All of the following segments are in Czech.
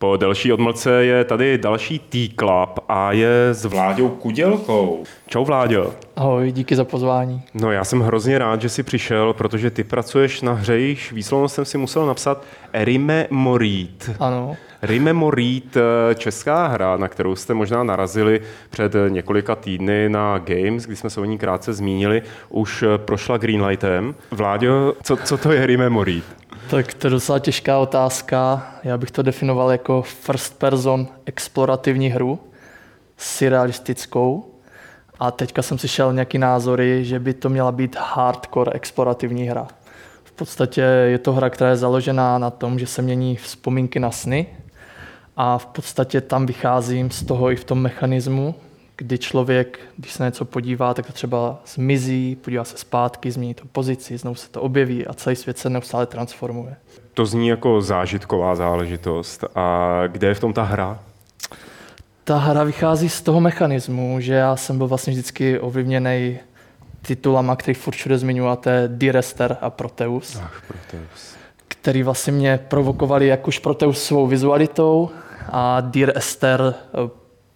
Po delší odmlce je tady další T-Club a je s Vláďou Kudělkou. Čau Vláďo. Ahoj, díky za pozvání. No já jsem hrozně rád, že jsi přišel, protože ty pracuješ na hře, již výslovnost jsem si musel napsat Rime Morit. Ano. Rime Morit, eh, česká hra, na kterou jste možná narazili před několika týdny na Games, kdy jsme se o ní krátce zmínili, už eh, prošla Greenlightem. Vláďo, co, co to je Rime Morit? Tak to je docela těžká otázka. Já bych to definoval jako first person explorativní hru, surrealistickou. A teďka jsem si šel nějaký názory, že by to měla být hardcore explorativní hra. V podstatě je to hra, která je založená na tom, že se mění vzpomínky na sny a v podstatě tam vycházím z toho i v tom mechanismu, kdy člověk, když se na něco podívá, tak to třeba zmizí, podívá se zpátky, změní to pozici, znovu se to objeví a celý svět se neustále transformuje. To zní jako zážitková záležitost. A kde je v tom ta hra? Ta hra vychází z toho mechanismu, že já jsem byl vlastně vždycky ovlivněný titulama, který furt všude zmiňuji, a to je Direster a Proteus. Ach, Proteus. Který vlastně mě provokovali jak už Proteus svou vizualitou a Dear Esther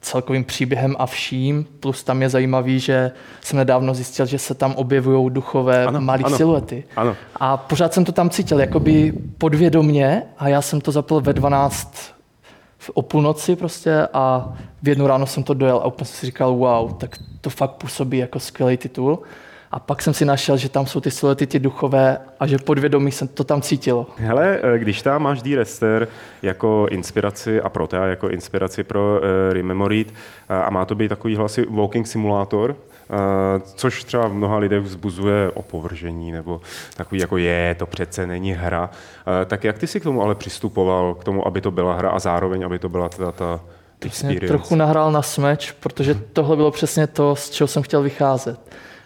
celkovým příběhem a vším. Plus tam je zajímavý, že jsem nedávno zjistil, že se tam objevují duchové ano, malé siluety. Ano. A pořád jsem to tam cítil, jakoby podvědomně a já jsem to zapl ve 12 o půlnoci prostě a v jednu ráno jsem to dojel a úplně jsem si říkal, wow, tak to fakt působí jako skvělý titul. A pak jsem si našel, že tam jsou ty silety, ty duchové a že podvědomí jsem to tam cítilo. Hele, eh, když tam máš D. Rester jako inspiraci a Protea jako inspiraci pro uh, Rememorit uh, a má to být takový hlasy walking simulátor, uh, což třeba v mnoha lidech vzbuzuje opovržení nebo takový jako je, to přece není hra. Uh, tak jak ty si k tomu ale přistupoval, k tomu, aby to byla hra a zároveň, aby to byla teda ta experience? trochu nahrál na smeč, protože tohle bylo přesně to, z čeho jsem chtěl vycházet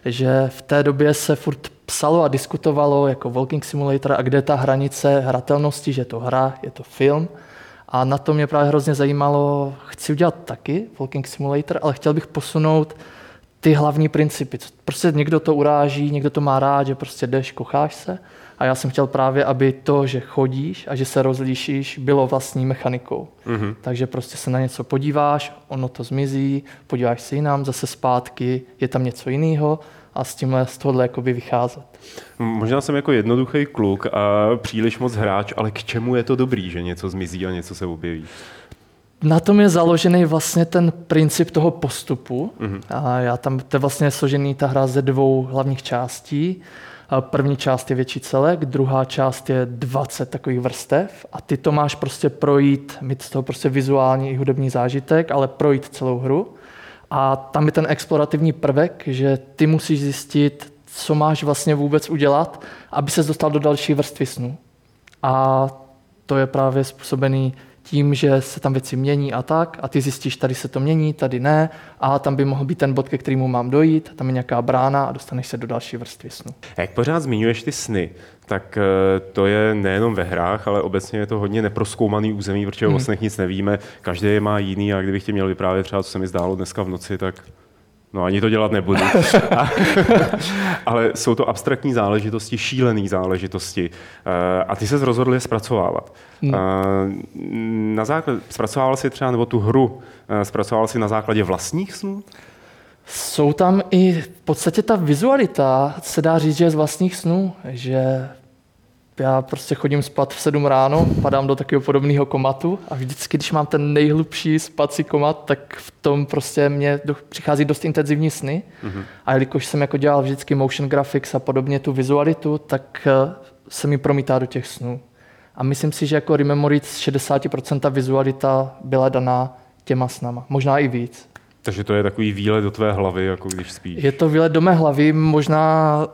že v té době se furt psalo a diskutovalo jako Walking Simulator a kde je ta hranice hratelnosti, že je to hra, je to film. A na to mě právě hrozně zajímalo, chci udělat taky Walking Simulator, ale chtěl bych posunout ty hlavní principy. Prostě někdo to uráží, někdo to má rád, že prostě jdeš, kocháš se. A já jsem chtěl právě, aby to, že chodíš a že se rozlíšíš, bylo vlastní mechanikou. Mm-hmm. Takže prostě se na něco podíváš, ono to zmizí, podíváš se jinam, zase zpátky, je tam něco jiného a s tímhle z tohohle jakoby vycházet. Možná jsem jako jednoduchý kluk a příliš moc hráč, ale k čemu je to dobrý, že něco zmizí a něco se objeví? Na tom je založený vlastně ten princip toho postupu. Mm-hmm. A já tam, to je vlastně složený ta hra ze dvou hlavních částí. První část je větší celek, druhá část je 20 takových vrstev a ty to máš prostě projít, mít z toho prostě vizuální i hudební zážitek, ale projít celou hru. A tam je ten explorativní prvek, že ty musíš zjistit, co máš vlastně vůbec udělat, aby se dostal do další vrstvy snu. A to je právě způsobený tím, že se tam věci mění a tak, a ty zjistíš, tady se to mění, tady ne, a tam by mohl být ten bod, ke kterému mám dojít, tam je nějaká brána a dostaneš se do další vrstvy snu. Jak pořád zmiňuješ ty sny, tak eh, to je nejenom ve hrách, ale obecně je to hodně neproskoumaný území, protože hmm. o snech nic nevíme, každý je má jiný a kdybych tě měl vyprávět třeba, co se mi zdálo dneska v noci, tak No ani to dělat nebudu. Ale jsou to abstraktní záležitosti, šílené záležitosti. Eh, a ty se rozhodl je zpracovávat. Hmm. Eh, na základ, zpracovával si třeba, nebo tu hru, eh, zpracoval si na základě vlastních snů? Jsou tam i v podstatě ta vizualita, se dá říct, že je z vlastních snů, že já prostě chodím spát v 7 ráno, padám do takového podobného komatu a vždycky, když mám ten nejhlubší spací komat, tak v tom prostě mě do, přichází dost intenzivní sny. Mm-hmm. A jelikož jsem jako dělal vždycky motion graphics a podobně tu vizualitu, tak eh, se mi promítá do těch snů. A myslím si, že jako Rememory 60% vizualita byla daná těma snama. Možná i víc. Takže to je takový výlet do tvé hlavy, jako když spíš. Je to výlet do mé hlavy, možná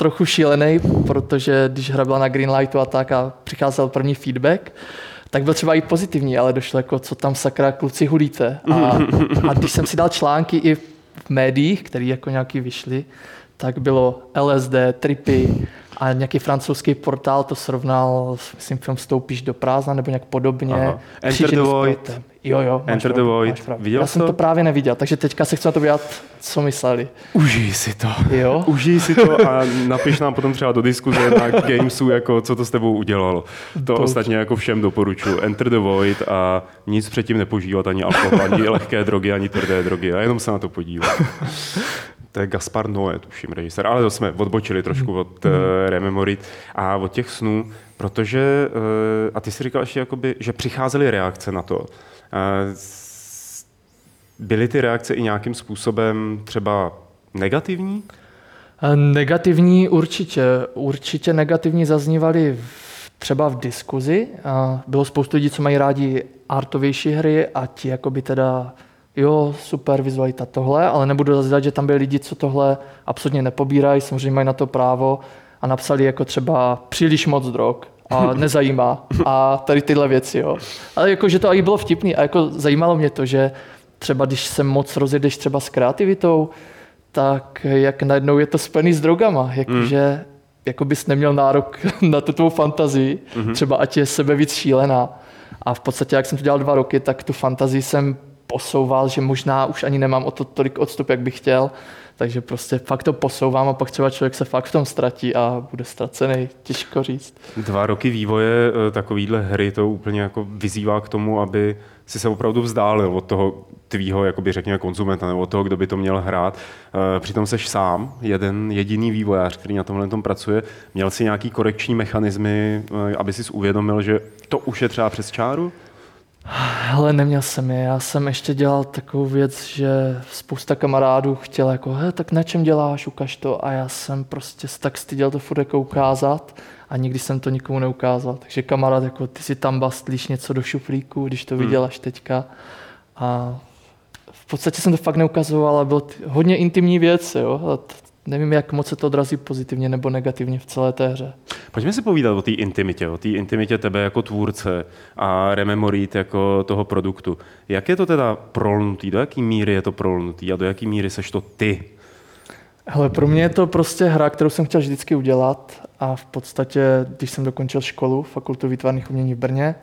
trochu šílený, protože když hra byla na Greenlightu a tak a přicházel první feedback, tak byl třeba i pozitivní, ale došlo jako, co tam sakra kluci hulíte. A, a když jsem si dal články i v médiích, které jako nějaký vyšly, tak bylo LSD, tripy, A nějaký francouzský portál to srovnal, myslím, film Stoupíš do prázdna, nebo nějak podobně. Aha. Enter the Void. Jo, jo. Enter the Void. Viděl Já jsem to? to právě neviděl, takže teďka se chci na to vyjádřit, co mysleli. Užij si to. Jo? Užij si to a napiš nám potom třeba do diskuze na Gamesu, jako co to s tebou udělalo. To Dobre. ostatně jako všem doporučuji. Enter the Void a nic předtím nepožívat, ani alkohol, ani lehké drogy, ani tvrdé drogy. A jenom se na to podívat. To je Gaspar Noé, tuším, režisér. Ale to jsme odbočili trošku od uh, Rememorit a od těch snů, protože, uh, a ty si říkal ještě, jakoby, že přicházely reakce na to. Byly ty reakce i nějakým způsobem třeba negativní? Negativní určitě. Určitě negativní zaznívaly třeba v diskuzi. Bylo spoustu lidí, co mají rádi artovější hry a ti jakoby teda jo, super, vizualita tohle, ale nebudu zazdat, že tam byli lidi, co tohle absolutně nepobírají, samozřejmě mají na to právo a napsali jako třeba příliš moc drog a nezajímá a tady tyhle věci, jo. Ale jako, že to i bylo vtipný a jako zajímalo mě to, že třeba když se moc rozjedeš třeba s kreativitou, tak jak najednou je to spojený s drogama, jakože mm. jako bys neměl nárok na tu tvou fantazii, mm-hmm. třeba ať je sebe víc šílená. A v podstatě, jak jsem to dělal dva roky, tak tu fantazii jsem posouval, že možná už ani nemám o to tolik odstup, jak bych chtěl, takže prostě fakt to posouvám a pak třeba člověk se fakt v tom ztratí a bude ztracený, těžko říct. Dva roky vývoje eh, takovýhle hry to úplně jako vyzývá k tomu, aby si se opravdu vzdálil od toho tvýho, jakoby řekněme, konzumenta nebo od toho, kdo by to měl hrát. Eh, přitom seš sám, jeden jediný vývojář, který na tomhle tom pracuje. Měl si nějaký korekční mechanismy, eh, aby si uvědomil, že to už je třeba přes čáru? Ale neměl jsem je. Já jsem ještě dělal takovou věc, že spousta kamarádů chtěla jako, he, tak na čem děláš, ukaž to. A já jsem prostě tak styděl to furt jako ukázat a nikdy jsem to nikomu neukázal. Takže kamarád, jako ty si tam bastlíš něco do šuflíku, když to hmm. viděl až teďka. A v podstatě jsem to fakt neukazoval, ale byl hodně intimní věc. Jo? A nevím, jak moc se to odrazí pozitivně nebo negativně v celé té hře. Pojďme si povídat o té intimitě, o té intimitě tebe jako tvůrce a rememorit jako toho produktu. Jak je to teda prolnutý, do jaký míry je to prolnutý a do jaký míry seš to ty? Hele, pro mě je to prostě hra, kterou jsem chtěl vždycky udělat a v podstatě, když jsem dokončil školu, fakultu výtvarných umění v Brně,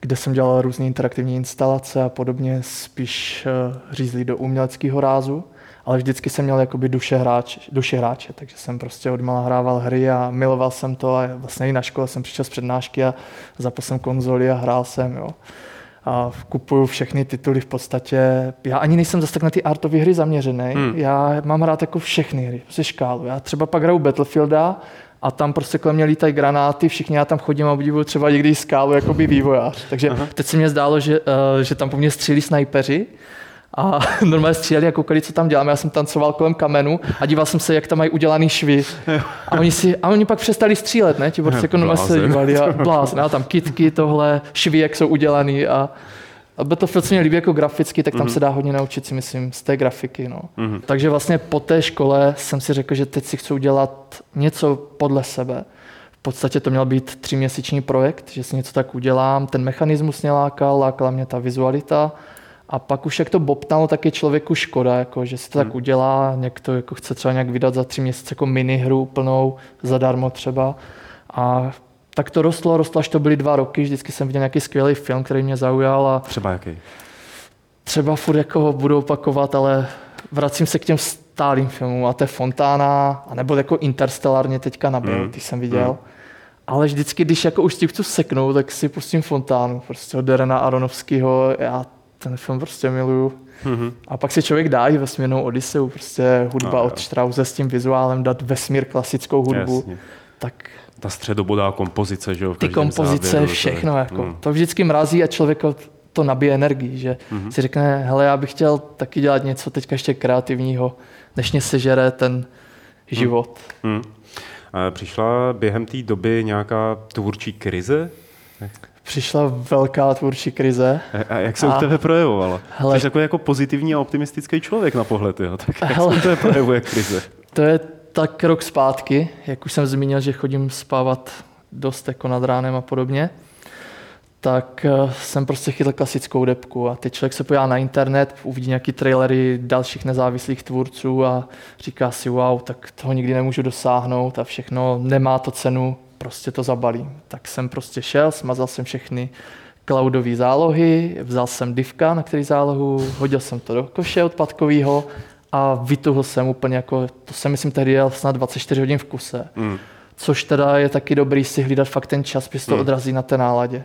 kde jsem dělal různé interaktivní instalace a podobně, spíš uh, řízli do uměleckého rázu, ale vždycky jsem měl jakoby duše, hráč, duše hráče, takže jsem prostě odmala hrával hry a miloval jsem to a vlastně i na škole jsem přišel z přednášky a zapl jsem konzoli a hrál jsem, jo. A kupuju všechny tituly v podstatě. Já ani nejsem zase tak na ty artové hry zaměřený. Hmm. Já mám hrát jako všechny hry, prostě škálu. Já třeba pak hraju Battlefielda a tam prostě kolem mě lítají granáty, všichni já tam chodím a obdivuju třeba někdy skálu jako by vývojář. Takže Aha. teď se mně zdálo, že, uh, že tam po mně střílí snajpeři a normálně stříleli a koukali, co tam dělám. Já jsem tancoval kolem kamenu a díval jsem se, jak tam mají udělaný švy. A oni, si, a oni pak přestali střílet, ne? Ti prostě jako normálně se dívali a blázn. A tam kitky, tohle, švy, jak jsou udělaný a a Battlefield se mě líbí jako graficky, tak tam mm-hmm. se dá hodně naučit, si myslím, z té grafiky. No. Mm-hmm. Takže vlastně po té škole jsem si řekl, že teď si chci udělat něco podle sebe. V podstatě to měl být tříměsíční projekt, že si něco tak udělám. Ten mechanismus mě lákal, lákala mě ta vizualita. A pak už jak to bobtnalo, tak je člověku škoda, jako, že si to hmm. tak udělá, někdo jako chce třeba nějak vydat za tři měsíce jako minihru plnou, zadarmo třeba. A tak to rostlo, rostlo, až to byly dva roky, vždycky jsem viděl nějaký skvělý film, který mě zaujal. A třeba jaký? Třeba furt jako ho budu opakovat, ale vracím se k těm stálým filmům a to je Fontána, nebo jako Interstellárně teďka nabil, mm. ty jsem viděl. Mm. Ale vždycky, když jako už si chci seknout, tak si pustím Fontánu, prostě od Derena Aronovského. Já ten film prostě miluju. Mm-hmm. A pak si člověk dá i vesmírnou Odiseu, prostě hudba no, od Strause s tím vizuálem, dát vesmír klasickou hudbu. Jasně. Tak ta středobodá kompozice, že jo? Ty kompozice, závěru, všechno, to, je, jako, mm. to vždycky mrazí a člověk to nabije energii, že mm-hmm. si řekne, hele, já bych chtěl taky dělat něco teďka ještě kreativního, než mě sežere ten život. Mm. Mm. Přišla během té doby nějaká tvůrčí krize? Přišla velká tvůrčí krize. A jak se a... u tebe projevovala? Hele, Jsi takový jako pozitivní a optimistický člověk na pohled, jo? tak jak hele, se u tebe projevuje krize? To je tak rok zpátky, jak už jsem zmínil, že chodím spávat dost jako nad ránem a podobně, tak eh, jsem prostě chytl klasickou depku a teď člověk se podívá na internet, uvidí nějaký trailery dalších nezávislých tvůrců a říká si wow, tak toho nikdy nemůžu dosáhnout a všechno nemá to cenu, prostě to zabalím. Tak jsem prostě šel, smazal jsem všechny cloudové zálohy, vzal jsem divka, na který zálohu, hodil jsem to do koše odpadkového a vytuhl jsem úplně jako, to jsem myslím tehdy jel snad 24 hodin v kuse. Mm. Což teda je taky dobrý si hlídat fakt ten čas, protože to mm. odrazí na té náladě.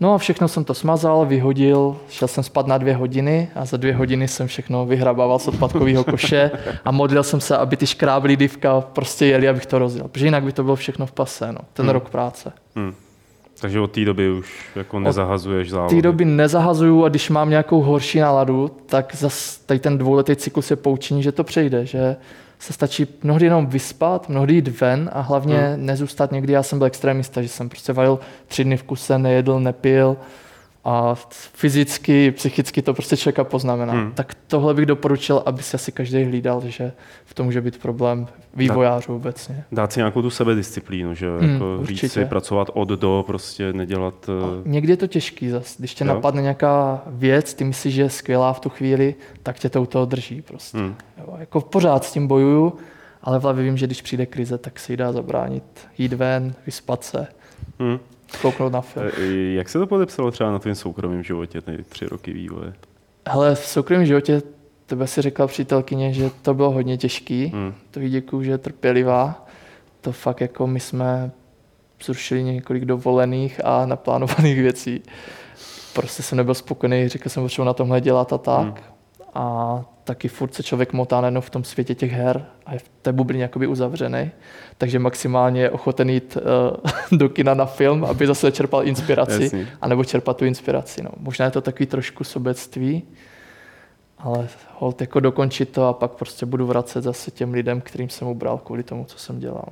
No a všechno jsem to smazal, vyhodil, šel jsem spát na dvě hodiny a za dvě hodiny jsem všechno vyhrabával z odpadkového koše a modlil jsem se, aby ty škráblí divka prostě jeli, abych to rozjel. Protože jinak by to bylo všechno v pase, no, ten hmm. rok práce. Hmm. Takže od té doby už jako nezahazuješ závody. Od té doby nezahazuju a když mám nějakou horší náladu, tak zase tady ten dvouletý cyklus je poučení, že to přejde, že se stačí mnohdy jenom vyspat, mnohdy jít ven a hlavně hmm. nezůstat někdy. Já jsem byl extremista, že jsem prostě valil tři dny v kuse, nejedl, nepil a fyzicky, psychicky to prostě člověka poznamená. Hmm. Tak tohle bych doporučil, aby si asi každý hlídal, že v tom může být problém vývojářů obecně. Dát si nějakou tu sebedisciplínu, že hmm, jako říct si pracovat od do, prostě nedělat... A eh, někdy je to těžký zase. Když tě jo? napadne nějaká věc, ty myslíš, že je skvělá v tu chvíli, tak tě to u toho drží prostě. Hmm. Jo, jako pořád s tím bojuju, ale v hlavě vím, že když přijde krize, tak se jí dá zabránit. Jít ven, vyspat se. Hmm kouknout na film. E, jak se to podepsalo třeba na tvém soukromém životě, ty tři roky vývoje? Hele, v soukromém životě tebe si řekla přítelkyně, že to bylo hodně těžký. Hmm. To jí děkuju, že je trpělivá. To fakt jako my jsme zrušili několik dovolených a naplánovaných věcí. Prostě jsem nebyl spokojený, řekl jsem, že na tomhle dělat a tak. Hmm. A taky furt se člověk motá nejenom v tom světě těch her a je v té bublině jakoby uzavřený, takže maximálně je ochoten jít uh, do kina na film, aby zase čerpal inspiraci, anebo čerpat tu inspiraci. No. Možná je to takový trošku sobectví, ale hold jako dokončit to a pak prostě budu vracet zase těm lidem, kterým jsem ubral kvůli tomu, co jsem dělal.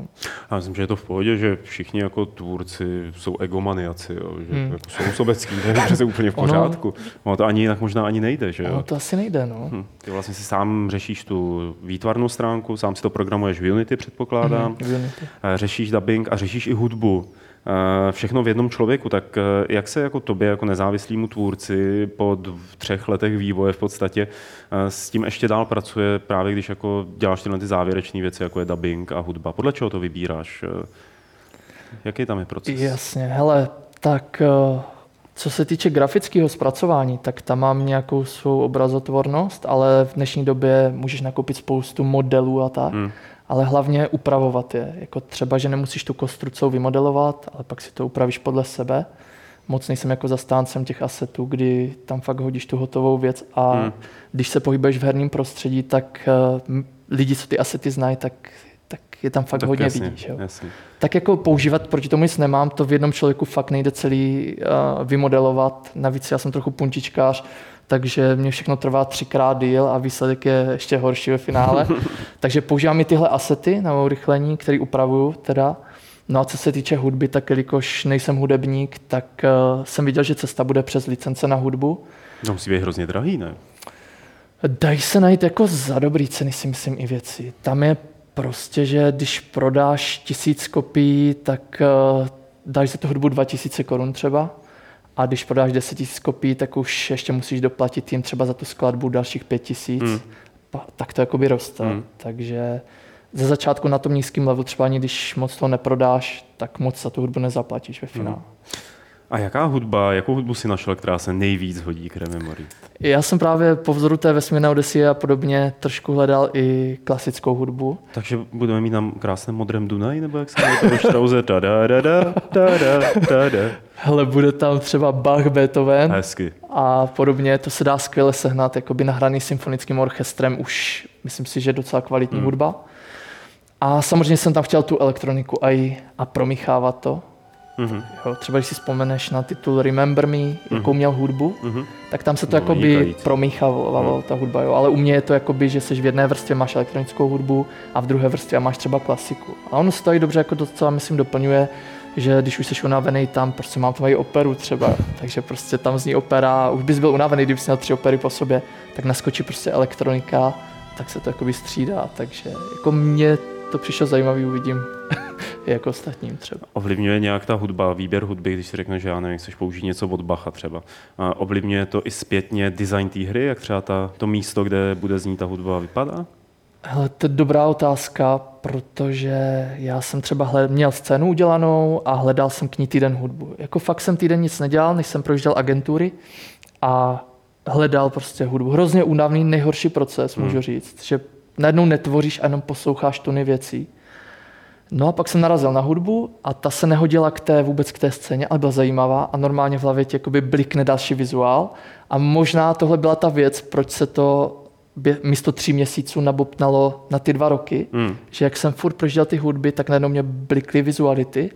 Já myslím, že je to v pohodě, že všichni jako tvůrci jsou egomaniaci, jo, že hmm. jako jsou sobecký, že je úplně v pořádku. Ono, ono to ani jinak možná ani nejde, že jo? Ono to asi nejde, no. Hm. Ty vlastně si sám řešíš tu výtvarnou stránku, sám si to programuješ v Unity, předpokládám. Hmm, Unity. Řešíš dubbing a řešíš i hudbu. Eh, všechno v jednom člověku, tak eh, jak se jako tobě, jako nezávislýmu tvůrci po třech letech vývoje v podstatě eh, s tím ještě dál pracuje právě když jako děláš tyhle ty závěrečné věci, jako je dubbing a hudba. Podle čeho to vybíráš? Jaký tam je proces? Jasně, hele, tak co se týče grafického zpracování, tak tam mám nějakou svou obrazotvornost, ale v dnešní době můžeš nakoupit spoustu modelů a tak. Hmm ale hlavně upravovat je. Jako třeba, že nemusíš tu kostru celou vymodelovat, ale pak si to upravíš podle sebe. Moc nejsem jako zastáncem těch asetů, kdy tam fakt hodíš tu hotovou věc a hmm. když se pohybuješ v herním prostředí, tak uh, lidi, co ty asety znají, tak, tak je tam fakt tak hodně jasně, vidíš. Jo. Jasně. Tak jako používat proti tomu nic nemám, to v jednom člověku fakt nejde celý uh, vymodelovat. Navíc já jsem trochu puntičkář, takže mě všechno trvá třikrát díl a výsledek je ještě horší ve finále. takže používám i tyhle asety na urychlení, které upravuju teda. No a co se týče hudby, tak jelikož nejsem hudebník, tak uh, jsem viděl, že cesta bude přes licence na hudbu. No musí být hrozně drahý, ne? Dají se najít jako za dobrý ceny, si myslím, i věci. Tam je prostě, že když prodáš tisíc kopií, tak uh, dáš za tu hudbu 2000 korun třeba. A když prodáš 10 000 kopií, tak už ještě musíš doplatit jim třeba za tu skladbu dalších 5 000. Mm. Tak to jakoby roste. Mm. Takže ze začátku na tom nízkém levelu třeba ani když moc toho neprodáš, tak moc za tu hudbu nezaplatíš ve finále. Mm. A jaká hudba, jakou hudbu si našel, která se nejvíc hodí k Rememory? Já jsem právě po vzoru té vesmírné Odyssey a podobně trošku hledal i klasickou hudbu. Takže budeme mít na krásném modrém Dunaj, nebo jak se jmenuje to Strauze? Da, da, da, da, da, da, da. Hele, bude tam třeba Bach, Beethoven. Hezky. A podobně, to se dá skvěle sehnat, jakoby nahraný symfonickým orchestrem, už myslím si, že docela kvalitní hmm. hudba. A samozřejmě jsem tam chtěl tu elektroniku a, a promíchávat to. Mm-hmm. Jo, třeba když si vzpomeneš na titul Remember Me, mm-hmm. jakou měl hudbu, mm-hmm. tak tam se to no, jakoby promíchávalo, mm. ta hudba. Jo. Ale u mě je to jakoby, že jsi v jedné vrstvě máš elektronickou hudbu a v druhé vrstvě máš třeba klasiku. A ono se to i dobře jako docela, myslím, doplňuje, že když už jsi unavený tam, prostě mám tvoji operu třeba, takže prostě tam zní opera, už bys byl unavený, kdyby jsi měl tři opery po sobě, tak naskočí prostě elektronika, tak se to jakoby střídá, takže jako mě to přišlo zajímavý, uvidím, jako ostatním třeba. Ovlivňuje nějak ta hudba, výběr hudby, když si řekne, že já nevím, chceš použít něco od Bacha třeba. A ovlivňuje to i zpětně design té hry, jak třeba ta, to místo, kde bude znít ta hudba, vypadá? Hele, to je dobrá otázka, protože já jsem třeba hled, měl scénu udělanou a hledal jsem k ní týden hudbu. Jako fakt jsem týden nic nedělal, než jsem projížděl agentury a hledal prostě hudbu. Hrozně únavný, nejhorší proces, hmm. můžu říct, že najednou netvoříš a jenom posloucháš tuny věcí. No a pak jsem narazil na hudbu a ta se nehodila k té, vůbec k té scéně, ale byla zajímavá a normálně v hlavě tě blikne další vizuál a možná tohle byla ta věc, proč se to místo tří měsíců nabopnalo na ty dva roky, hmm. že jak jsem furt prožil ty hudby, tak najednou mě blikly vizuality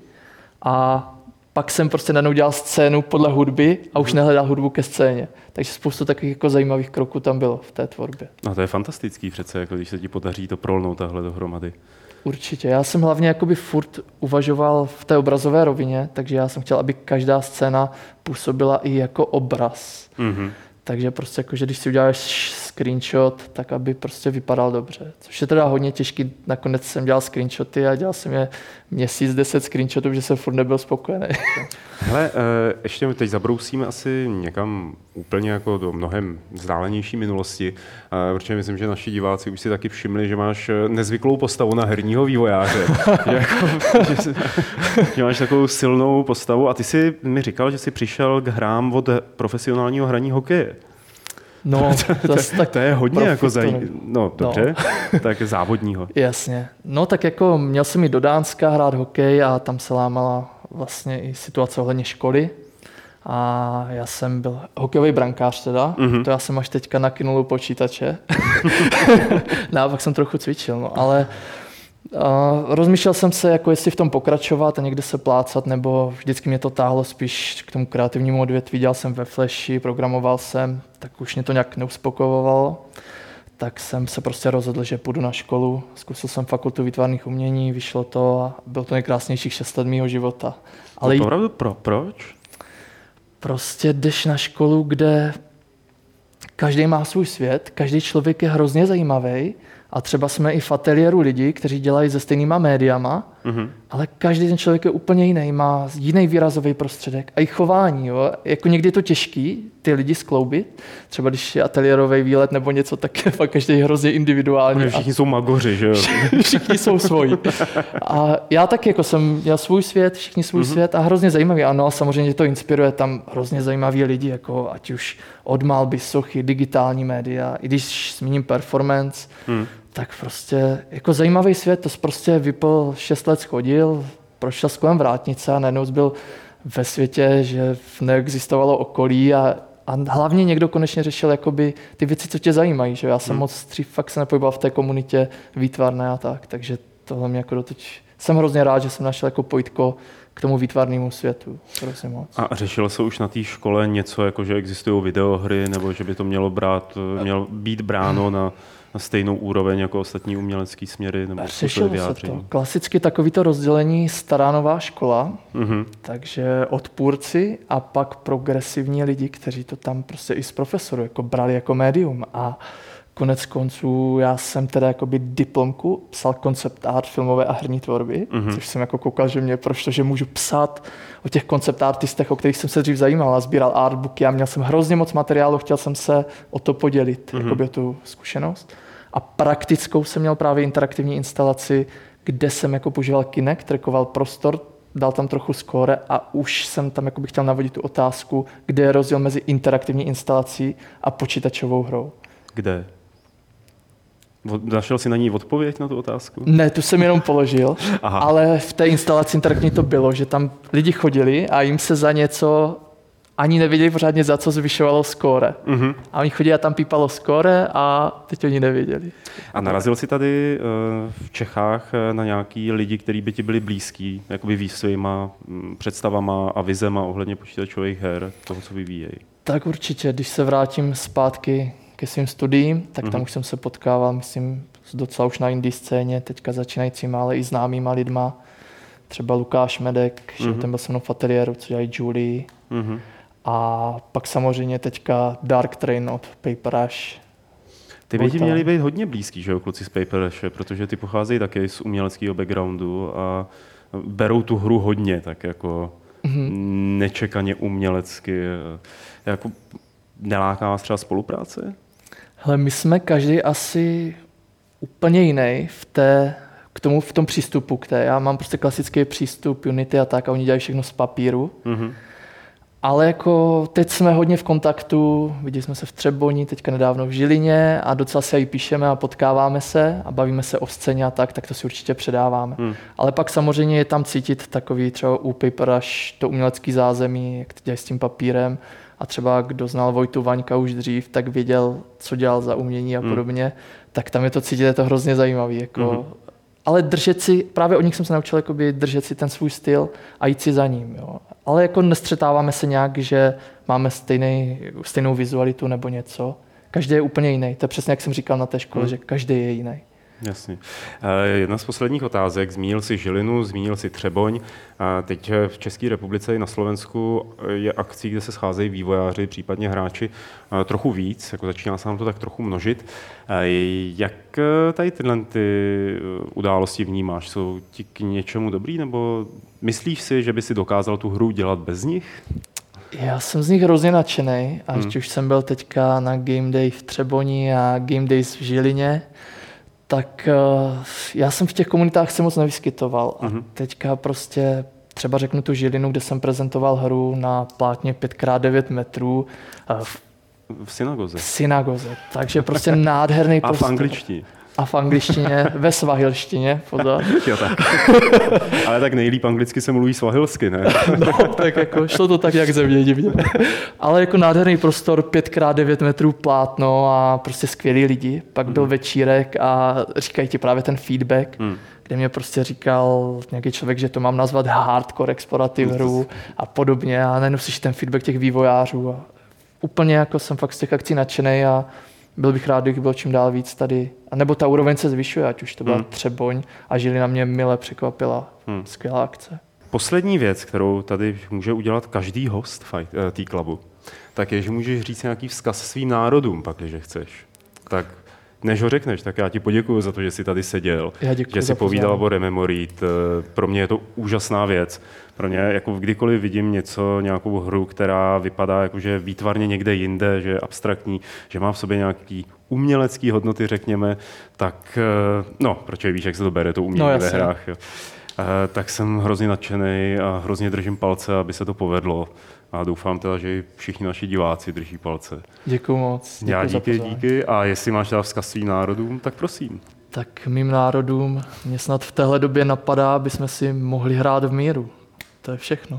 a pak jsem prostě najednou dělal scénu podle hudby a už hmm. nehledal hudbu ke scéně. Takže spoustu takových jako zajímavých kroků tam bylo v té tvorbě. No to je fantastický přece, jako když se ti podaří to prolnout tahle dohromady. Určitě. Já jsem hlavně jakoby furt uvažoval v té obrazové rovině, takže já jsem chtěl, aby každá scéna působila i jako obraz. Mm-hmm. Takže prostě jako, že když si uděláš screenshot, tak aby prostě vypadal dobře. Což je teda hodně těžký. Nakonec jsem dělal screenshoty a dělal jsem je měsíc, deset screenshotů, že jsem furt nebyl spokojený. Hele, eh, ještě teď zabrousíme asi někam úplně jako do mnohem vzdálenější minulosti, eh, protože myslím, že naši diváci už si taky všimli, že máš eh, nezvyklou postavu na herního vývojáře. že, jako, že, že máš takovou silnou postavu a ty si mi říkal, že jsi přišel k hrám od profesionálního hraní hokeje. No, to, tak to je hodně jako zaj... No, dobře, no. tak závodního. Jasně. No, tak jako měl jsem i do Dánska hrát hokej a tam se lámala vlastně i situace ohledně školy. A já jsem byl hokejový brankář teda, mm-hmm. to já jsem až teďka nakynul u počítače. no, pak jsem trochu cvičil, no, ale Uh, rozmýšlel jsem se, jako jestli v tom pokračovat a někde se plácat, nebo vždycky mě to táhlo spíš k tomu kreativnímu odvětví. Dělal jsem ve Flashi, programoval jsem, tak už mě to nějak neuspokojovalo. Tak jsem se prostě rozhodl, že půjdu na školu. Zkusil jsem fakultu výtvarných umění, vyšlo to a bylo to nejkrásnějších šest let mého života. Ale Opravdu pro, proč? Prostě jdeš na školu, kde každý má svůj svět, každý člověk je hrozně zajímavý a třeba jsme i v ateliéru lidi, kteří dělají se stejnýma médiama, mm-hmm. ale každý ten člověk je úplně jiný, má jiný výrazový prostředek a i chování. Jo? Jako někdy je to těžký ty lidi skloubit. Třeba když je ateliérový výlet nebo něco, tak je fakt každý hrozně individuální. Všichni a... jsou magoři, že jo? všichni jsou svoji. A já tak jako jsem měl svůj svět, všichni svůj mm-hmm. svět a hrozně zajímavý. Ano, a samozřejmě to inspiruje tam hrozně zajímaví lidi, jako ať už od malby, sochy, digitální média, i když zmíním performance, mm tak prostě jako zajímavý svět, to prostě vypl šest let schodil, prošel kolem vrátnice a najednou byl ve světě, že neexistovalo okolí a, a hlavně někdo konečně řešil jakoby ty věci, co tě zajímají. Že? Já jsem hmm. moc dřív fakt se nepohyboval v té komunitě výtvarné a tak, takže tohle mě jako doteď... Jsem hrozně rád, že jsem našel jako pojitko k tomu výtvarnému světu. Prosím moc. A řešilo se už na té škole něco, jako že existují videohry, nebo že by to mělo brát, mělo být bráno na na stejnou úroveň jako ostatní umělecké směry nebo Řešilo se to. Klasicky takovýto rozdělení stará nová škola, mm-hmm. takže odpůrci a pak progresivní lidi, kteří to tam prostě i z profesoru jako brali jako médium a konec konců já jsem teda jakoby diplomku psal koncept art filmové a herní tvorby, mm-hmm. což jsem jako koukal, že mě prošlo, že můžu psát o těch koncept artistech, o kterých jsem se dřív zajímal a sbíral artbooky a měl jsem hrozně moc materiálu, chtěl jsem se o to podělit, mm-hmm. jakoby o tu zkušenost. A praktickou jsem měl právě interaktivní instalaci, kde jsem jako používal Kinect, trackoval prostor, dal tam trochu skóre a už jsem tam jako bych chtěl navodit tu otázku, kde je rozdíl mezi interaktivní instalací a počítačovou hrou. Kde? Našel jsi na ní odpověď na tu otázku? Ne, tu jsem jenom položil, Aha. ale v té instalaci interaktivní to bylo, že tam lidi chodili a jim se za něco ani nevěděli pořádně, za co zvyšovalo skóre. Mm-hmm. A oni chodili a tam pípalo skóre a teď oni nevěděli. A narazil jsi tady uh, v Čechách eh, na nějaký lidi, kteří by ti byli blízký, jakoby ví svýma mm, představama a vizema ohledně počítačových her, toho, co vyvíjejí? Tak určitě, když se vrátím zpátky ke svým studiím, tak mm-hmm. tam mhm. už jsem se potkával, myslím, docela už na indie scéně, teďka začínajícíma, ale i známýma lidma. Třeba Lukáš Medek, mm-hmm. že ten byl se mnou v ateliéru, co dělají Julie. Mm-hmm. A pak samozřejmě teďka Dark Train od Paper Rush. Ty by ti měli být hodně blízký, že jo, kluci z Paper Rush, protože ty pocházejí také z uměleckého backgroundu a berou tu hru hodně, tak jako mm-hmm. nečekaně umělecky. Jako neláká vás třeba spolupráce? Hele, my jsme každý asi úplně jiný v té, k tomu, v tom přístupu k té. Já mám prostě klasický přístup Unity a tak a oni dělají všechno z papíru. Mm-hmm. Ale jako teď jsme hodně v kontaktu, viděli jsme se v Třeboni, teďka nedávno v Žilině a docela se i píšeme a potkáváme se a bavíme se o scéně a tak, tak to si určitě předáváme. Hmm. Ale pak samozřejmě je tam cítit takový třeba u paper až to umělecký zázemí, jak to dělají s tím papírem a třeba kdo znal Vojtu Vaňka už dřív, tak věděl, co dělal za umění a hmm. podobně, hmm. tak tam je to cítit, je to hrozně zajímavý. Jako, hmm. Ale držet si, právě od nich jsem se naučil jakoby, držet si ten svůj styl a jít si za ním. Jo. Ale jako nestřetáváme se nějak, že máme stejný, stejnou vizualitu nebo něco. Každý je úplně jiný. To je přesně, jak jsem říkal na té škole, hmm. že každý je jiný. Jasně. Jedna z posledních otázek, zmínil si Žilinu, zmínil si Třeboň. Teď v České republice i na Slovensku je akcí, kde se scházejí vývojáři, případně hráči trochu víc, jako začíná se nám to tak trochu množit. Jak tady tyhle ty události vnímáš? Jsou ti k něčemu dobrý, nebo myslíš si, že by si dokázal tu hru dělat bez nich? Já jsem z nich hrozně nadšený, až hmm. už jsem byl teďka na Game Day v Třeboni a Game Days v Žilině, tak uh, já jsem v těch komunitách se moc nevyskytoval. A mm-hmm. teďka prostě třeba řeknu tu Žilinu, kde jsem prezentoval hru na plátně 5x9 metrů. Uh, v, v synagoze. V synagoze. Takže prostě nádherný A v angličtině a v angličtině, ve svahilštině, pozor. jo, tak. Ale tak nejlíp anglicky se mluví svahilsky, ne? no, tak jako šlo to tak, jak země divně. Ale jako nádherný prostor, 5x9 metrů plátno a prostě skvělí lidi. Pak byl hmm. večírek a říkají ti právě ten feedback, hmm. kde mě prostě říkal nějaký člověk, že to mám nazvat hardcore explorativ hru a podobně a najednou slyšíš ten feedback těch vývojářů a úplně jako jsem fakt z těch akcí nadšený a byl bych rád, kdyby bylo čím dál víc tady. A nebo ta úroveň se zvyšuje, ať už to byla hmm. Třeboň a žili na mě mile překvapila. Hmm. Skvělá akce. Poslední věc, kterou tady může udělat každý host eh, tý klubu, tak je, že můžeš říct nějaký vzkaz svým národům, pak, když chceš. Tak než ho řekneš, tak já ti poděkuji za to, že jsi tady seděl, já že jsi povídal o Rememorit. Eh, pro mě je to úžasná věc. Pro mě, jako kdykoliv vidím něco, nějakou hru, která vypadá jako, že výtvarně někde jinde, že je abstraktní, že má v sobě nějaký umělecký hodnoty, řekněme, tak eh, no, proč víš, jak se to bere, to umění no, ve hrách. Jo. Eh, tak jsem hrozně nadšený a hrozně držím palce, aby se to povedlo. A doufám teda, že všichni naši diváci drží palce. Děkuji moc. Děkuji Já díky, díky. A jestli máš dát vzkaz svým národům, tak prosím. Tak mým národům mě snad v téhle době napadá, aby jsme si mohli hrát v míru. To je všechno.